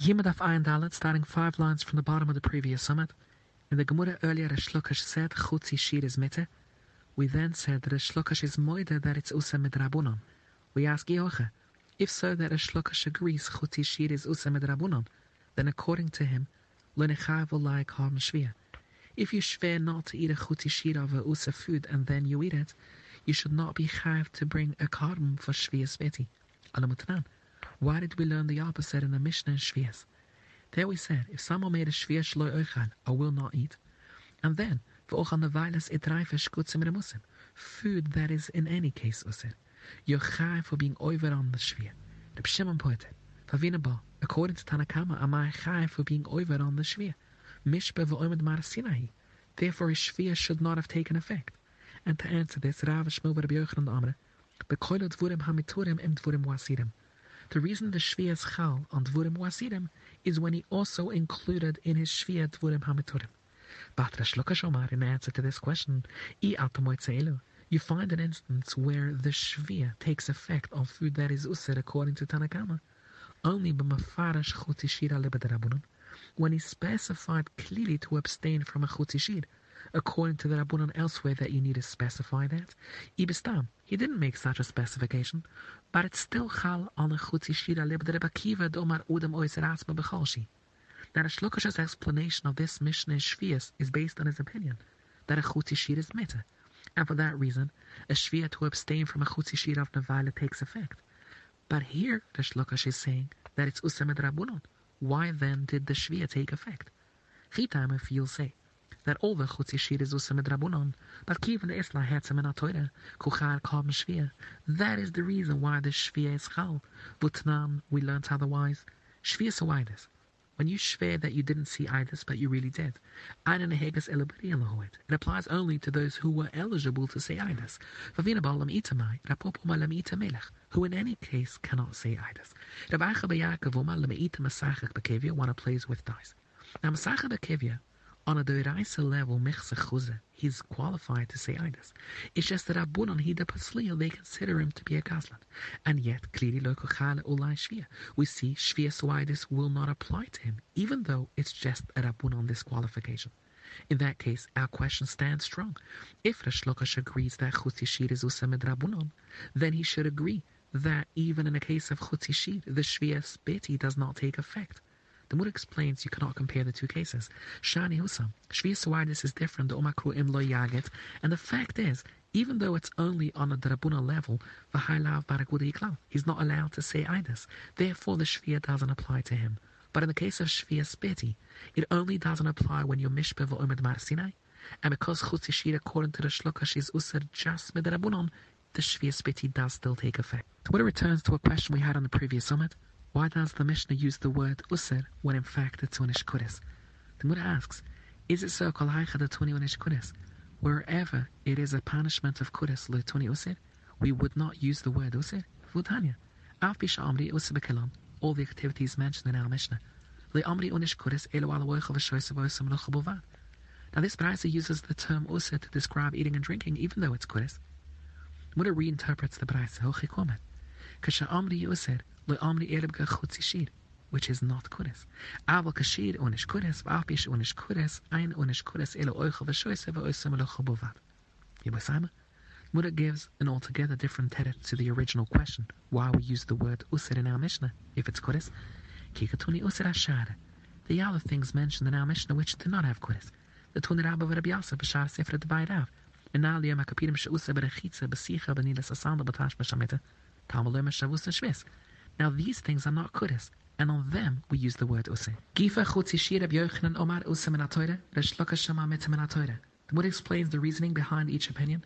Yimad of Ayin Dalet, starting five lines from the bottom of the previous summit. In the Gemara earlier, a Shlokash said, Chutzi Shir is mitte. We then said that Shlokash is moide that it's usa midrabunon. We ask Yoche, if so that Shlokash agrees Chutzi Shir is usa midrabunon, then according to him, Lenechav like Karm Shvir. If you swear not to eat a Chutzi Shir of a usa food and then you eat it, you should not be chayav to bring a carbon for Shvir Sveti. Alamutanan. Why did we learn the opposite in the Mishnah and Shvias? There we said, if someone made a Shvias Shloi Oichal, I will not eat. And then, V'ochan Nevailas Etreifish Kutzim Remusim, food that is in any case usir. You're for being over on the Shvir. The Pshimon pointed, Favinaba, according to Tanakama, am I chayav for being over on the Shvir? Mishpe v'oimed mar Sinai. Therefore, his Shvir should not have taken effect. And to answer this, Rav Shmuel Rabbi Yochanan Amre, Bekoilot Dvurim Hamiturim Im Dvurim Wasirim. The reason the Shvias Chal on Dvurim Wasirim is when he also included in his Shvia Dvurim Hamiturim. But Resh Omar, in answer to this question, I you find an instance where the Shvia takes effect on food that is Usir according to Tanakama. Only b'mafarash when he specified clearly to abstain from a chutishir, according to the Rabbanon elsewhere that you need to specify that. Ibistam, he didn't make such a specification, but it's still chal on a chutzi shira lib de Rebakiva domar udam oiser bechalshi. Now the Shlokash's explanation of this Mishnah in Shvias is based on his opinion that a shira is meta, and for that reason, a shvia to abstain from a chutzi shira of Navala takes effect. But here the Shlokash is saying that it's usamed Rabbanon. Why then did the shvia take effect? Chitam, if you'll say, that all the chutzi shir is usam drabunon, but kiven is la hetzem en atoyre, kuchar kam shvia. That is the reason why the shvia is chal. Vutnan, we learnt otherwise. Shvia sawitis. When you swear that you didn't see itis, but you really did, it applies only to those who were eligible to say itis. Who in any case cannot say itis. One who plays with dice. Now, Masachet Bekevia on a Doiraisa level, Mechse Chuze, he's qualified to say Eidas. It's just that Abunon, he the Paslil, they consider him to be a Gazlan. And yet, clearly, Lokochale Ulai Shvia. We see Shvia Suaidis will not apply to him, even though it's just a Abunon disqualification. In that case, our question stands strong. If Rashlokash agrees that Chutzishir is Usamed Rabunon, then he should agree that even in a case of Chutzishir, the Shvia Spiti does not take effect. The Mura explains you cannot compare the two cases. Shani Husam, Shvi Sawadis is different, the Omakru Imlo Yagit, and the fact is, even though it's only on a Drabuna level, Vahailav Barakudi Iklam, he's not allowed to say Idas. Therefore, the Shvia doesn't apply to him. But in the case of Shvia Spiti, it only doesn't apply when you're Mishpev or Omed Mar Sinai. And because Chutzishir, according to the Shlokash, is Usar just Medrabunon, the Shvia Spiti does still take effect. Twitter returns to a question we had on the previous summit. Why does the Mishnah use the word usir when in fact it's unish kuris? The Muda asks, is it so kol the tuni unish kuris? Wherever it is a punishment of kuris le tuni usir, we would not use the word usir. Vutanya, af bisha amri usir all the activities mentioned in our Mishnah. Le amri unish kuris elu ala woicha v'shoysa v'osa Now this Braisa uses the term usir to describe eating and drinking, even though it's kuris. Muda reinterprets the Braisa, hochikomet. Kasha amri usir, le'amri ereb chutzi shir, which is not kuris. Aval kashir unish kuris, v'apish unish kuris, ein unish kuris, elo oichel v'shoyse v'oisem elocho bovad. Yibosama? Muda gives an altogether different tenet to the original question, why we use the word usir in our Mishnah, if it's kuris. Kikatuni usir ashar. The other things mentioned in our Mishnah which do not have kuris. The Tuni Rabba v'Rabbi Yasser b'shar sefer Dvairav. And now the Yamakipidim she'usir b'rechitza b'sicha b'nilas asanda b'tash b'shamita. Now these things are not kuris, and on them we use the word use. Gifa chutzishir. The Mud explains the reasoning behind each opinion.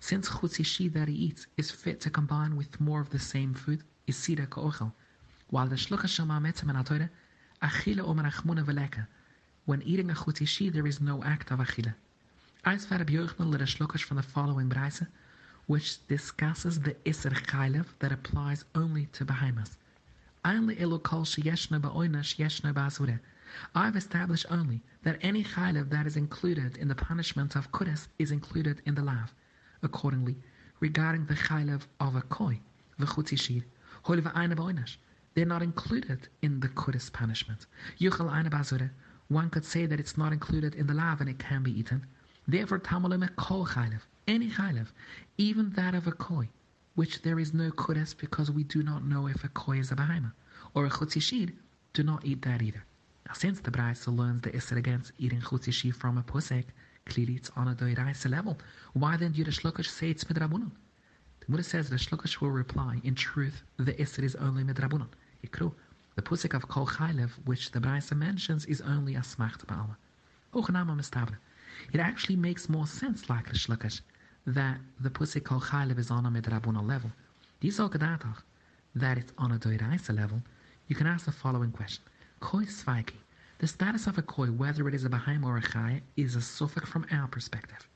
Since chutzishi that he eats is fit to combine with more of the same food, is sida ka'ochel. While the shluka shama mitzah menatoire, achile omar achmuna veleka. When eating a chutzishi there is no act of achile. Eis Reb Yochanan let a shlukash from the following braise which discusses the Isser Chaylev that applies only to behemoths. Only elokol sheyeshna ba'oinash yeshna ba'asure. I've established only that any chaylev that is included in the punishment of kudes is included in the lav. Accordingly, regarding the chaylev of a koi, the chutzishir, They're not included in the Kudus punishment. One could say that it's not included in the law and it can be eaten. Therefore, Tamalim kol chaylev, any chaylev, even that of a koi, which there is no Kudus because we do not know if a koi is a behemoth, or a chutzishid, do not eat that either. Now, since the Braisa learns the Isser against eating chutzishid from a pusek, clearly it's on a doiraisa level. Why then do the shlokash say it's midrabunan? The Gemara says the shlokash will reply, in truth, the Isser is only midrabunan. Ikru, the pusik of kol chaylev, which the Braisa mentions, is only a smacht ba'ala. Ochanama mistavra. It actually makes more sense, like the shlokash, that the pusik kol is on a midrabunan level. Gedatach, that it's on a doiraisa level, you can ask the following question. Koi svaiki. The status of a koi, whether it is a Bahaim or a Chai, is a suffix from our perspective.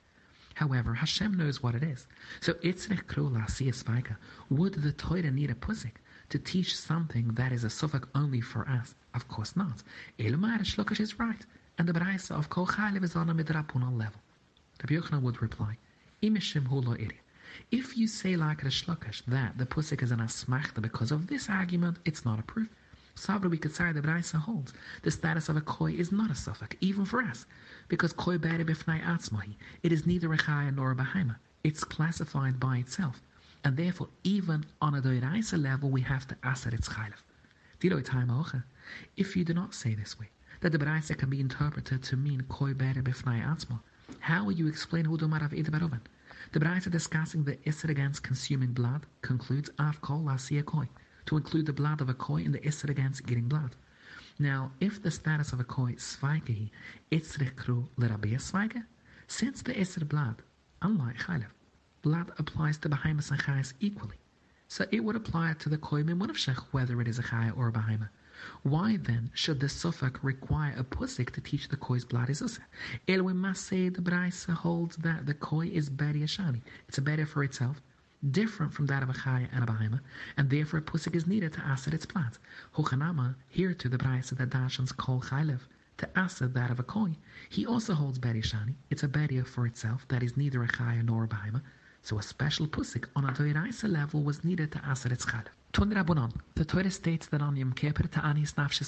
However, Hashem knows what it is. So it's Itzrich Krula Svaika. Would the Torah need a pusik to teach something that is a suffix only for us? Of course not. Elumar Shlokash is right, and the Braisa of Kol Chaylev is on a midrapunal level. The Yochanan would reply, Imishim Hulo Iri. If you say like the Shlokash that the pusik is an asmachta because of this argument, it's not a proof. Savra, we could say the Braisa holds the status of a koi is not a suffix, even for us, because koi bere b'fnai atzmahi. It is neither a chaya nor a behemoth. It's classified by itself, and therefore, even on a doiraisa level, we have to that it's chaylev. If you do not say this way, that the Braisa can be interpreted to mean koi bere b'fnai atzma, how will you explain Hudumar of Id The Braisa discussing the Isser against consuming blood concludes Av kol lasiya koi to include the blood of a koi in the Isser against getting blood. Now, if the status of a koi is Svaigehi, Itzrechru Lerabia Svaige, since the Isser blood, unlike Chaylev, blood applies to Behemoths and Chayas equally. So it would apply to the koi Mimunavshech, whether it is a Chaya or a Behemoth. Why then should the suffix require a pusik to teach the koi's blood is we must say the Braisa holds that the koi is beri shani. It's a better for itself, different from that of a chaya and a behemoth, and therefore a pusik is needed to acid its plant. Hochanama, here to the brayse that dashans kol chaylev, to acid that of a koi. He also holds berishani. It's a beria for itself that is neither a chaya nor a behemoth. So a special pusik on a doiraisa level was needed to acid its chaylev. Tun Rabbanon, the Torah states that on Yom Kippur to anis nafshe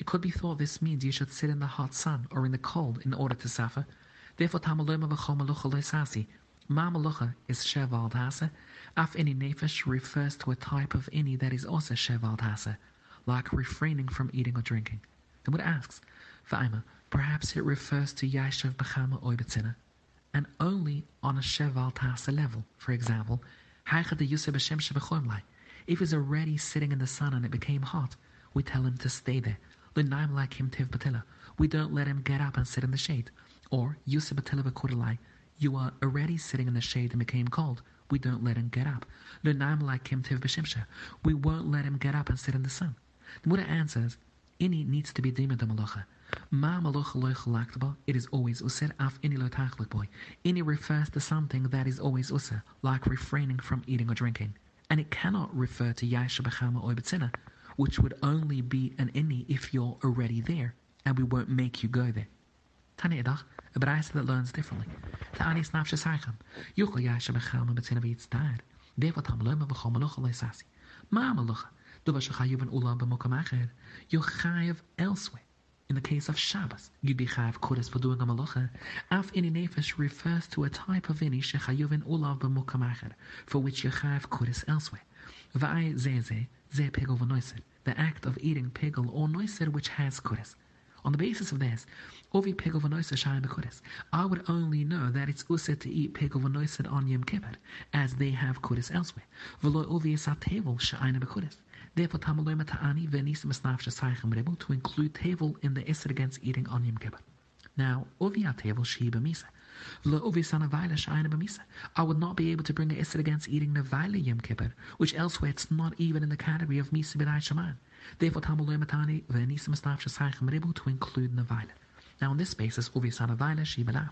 it could be thought this means you should sit in the hot sun or in the cold in order to suffer. Therefore, tamaluma v'chomalucha loisasi. Mamalucha is sheval tasa. Af any nefesh refers to a type of any that is also sheval tasa, like refraining from eating or drinking. The Buddha asks, Va'ima, perhaps it refers to Yashav Bechama Oibetzina, and only on a sheval tasa level. For example, If he's already sitting in the sun and it became hot, we tell him to stay there. We don't let him get up and sit in the shade. Or, you are already sitting in the shade and became cold. We don't let him get up. We won't let him get up and sit in the sun. The Buddha answers, Ini needs to be dima de malacha. Ma malacha loy chalaktaba, it is always usir af ini lo boy. Ini refers to something that is always usir, like refraining from eating or drinking. And it cannot refer to yasha b'chama or betzina, which would only be an ini if you're already there, and we won't make you go there. Tani edach, a Braisa that learns differently. Ta'ani snaf shesaychem. Yuchel yashem echelma betzina v'yitzdair. Devat hamloima v'chom melucha leisasi. Ma melucha. Du was chayiv an ulam b'mokam acher. Elsewhere. In the case of Shabbos, you'd be chayiv kodesh for doing a melucha. Af ini nefesh refers to a type of ini shechayiv an ulam b'mokam acher, for which you're chayiv kodesh elsewhere. V'ai ze ze, pegel v'noiser. The act of eating pegel or noiser which has kodesh. On the basis of this, Ovi pegel v'noisa shayim b'kudes. I would only know that it's uset to eat pegel v'noisa on Yom Kippur, as they have kudes elsewhere. V'lo ovi esat tevel shayim b'kudes. Therefore, tamaloi mata'ani v'nisim esnaf shasayichem rebu to include tevel in the Isser against eating on Yom Kippur. Now, ovi tevel shi b'misa. I would not be able to bring a Isser against eating nevayla Yom Kippur, which elsewhere it's not even in the category of misa b'dai shaman. Therefore, tamaloi mata'ani v'nisim esnaf shasayichem rebu to include nevayla. Now on this basis, uvisana vaila she belav.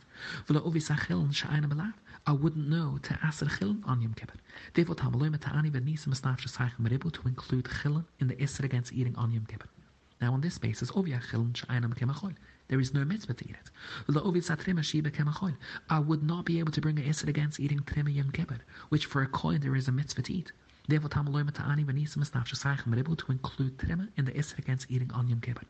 V'lo uvisachiln sha'ayna belav. I wouldn't know to ask the chilin on Yom Kippur. Therefore, Tamaloim ta'ani v'nisim esnaf shesaychim meribu to include chilin in the isser against eating on Yom Kippur. Now on this basis, there is no mitzvah to eat it. I would not be able to bring a isid against eating trima yom kippur, which for a coin there is a mitzvah to eat. Therefore, Tamaloy Mata'ani Vanisa Mastaf Shasaychim are able to include trima in the isid against eating on yom kippur.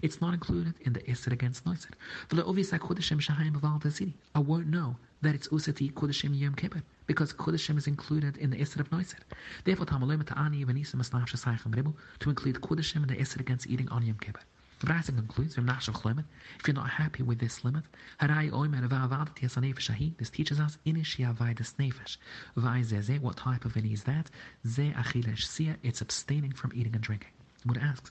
It's not included in the Isser against noiset. For the Noiser. I won't know that it's Usati Kodeshim Yom Kippur because Kodeshim is included in the Isser of Noiser. Therefore, Tamalom Ta'ani Venisa Maslav Shasaychim Ribu to include Kodeshim in the Isser against eating on Yom Kippur. The Brasing concludes from Nashal Chlomet, if you're not happy with this limit, Harai Oimer Vavadat Yasanefesh this teaches us Inishia Vidas Nefesh. Vai what type of any is that? Ze Achilesh Sia, it's abstaining from eating and drinking. The Buddha asks,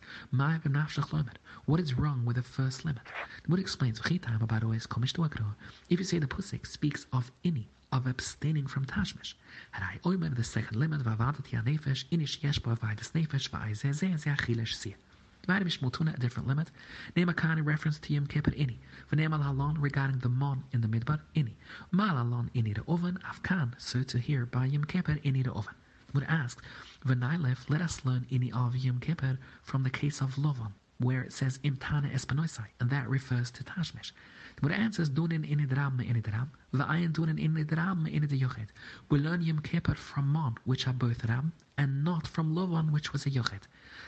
what is wrong with the first limit? Buddha explains, if you say the Pusik speaks of any, of abstaining from tashmish. Had I oimer the second limit, vavadat ya nefesh, inish yeshba vaidus nefesh, vaize ze ze achilesh siyah. Divided Mishmutuna, a different limit. Name a Kani reference to Yom Kippur Ini. V'name al regarding the Mon in the Midbar Ini. Mal Halon Ini the oven, Afkan, so to hear by Yom Kippur Ini the oven would ask, V'nailef, let us learn any Yom Kippur from the case of Lovan, where it says Imtana Espinoisai, and that refers to Tashmish. The Buddha answers, Dunin in idram me in idram, V'ayin dunin in idram me in yochid. We learn Yom Kippur from Mon, which are both Ram, and not from Lovan, which was a yochid.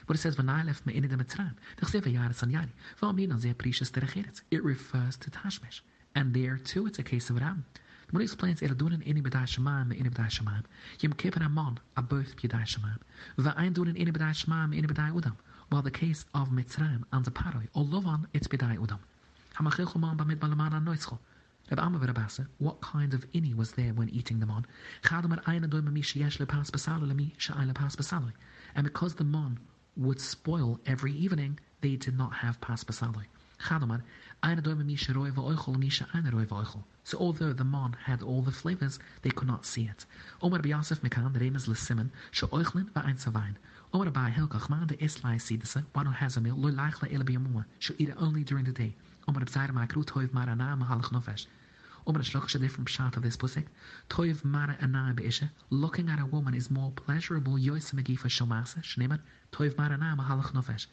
But it says, V'nailef me in idam etzram, D'chsev yaris an yari, V'amin on zeh precious It refers to Tashmish. And there too it's a case of Ram. He explains Erdunen in B'dai Shemaim in B'dai Shemaim, Yom Kippur Amon are both B'dai Shemaim. V'ayin Dunen in B'dai Shemaim in B'dai Udam, while the case of Mitzrayim and the Paroi, or Lovan, it's B'dai Udam. Hamachil Chuman B'mid Balaman and Noitzchol. Reb Amma Rabasa, what kind of ini was there when eating them on? And because the mon would spoil every evening, they did not have pas basaloi. So although the man had all the flavors, they could not see it. Omar B'Yasef Mekan, the name is Lesimen, She'oichlin va'ein savain. Omar B'Ai Hilkach, man de Islai Sidasa, one who has a meal, lo laichla ela b'yamua, should eat it only during the day. B'Zair Ma'akru toiv marana mahalach nofesh. Omar Shloch a different pshat of this pusik. Toiv mara anai be'isha, looking at a woman is more pleasurable, yois megifa shomasa, shnemer, toiv mara marana mahalach nofesh.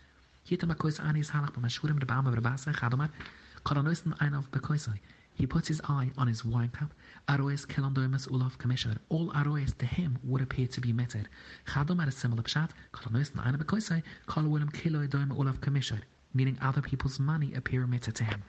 Hier ma kois anis halach b'mashurim de ba'ama v'rabasa, chadomar, Koronoisen ein of Bekoisai. He puts his eye on his wine cup. Aroes kelandoimus ulov kameshar. All aroes to him would appear to be meted. Chadom had a similar pshat. Koronoisen ein of Bekoisai. Kol willem kiloi doima ulov kameshar. Meaning other people's money appear meted to him.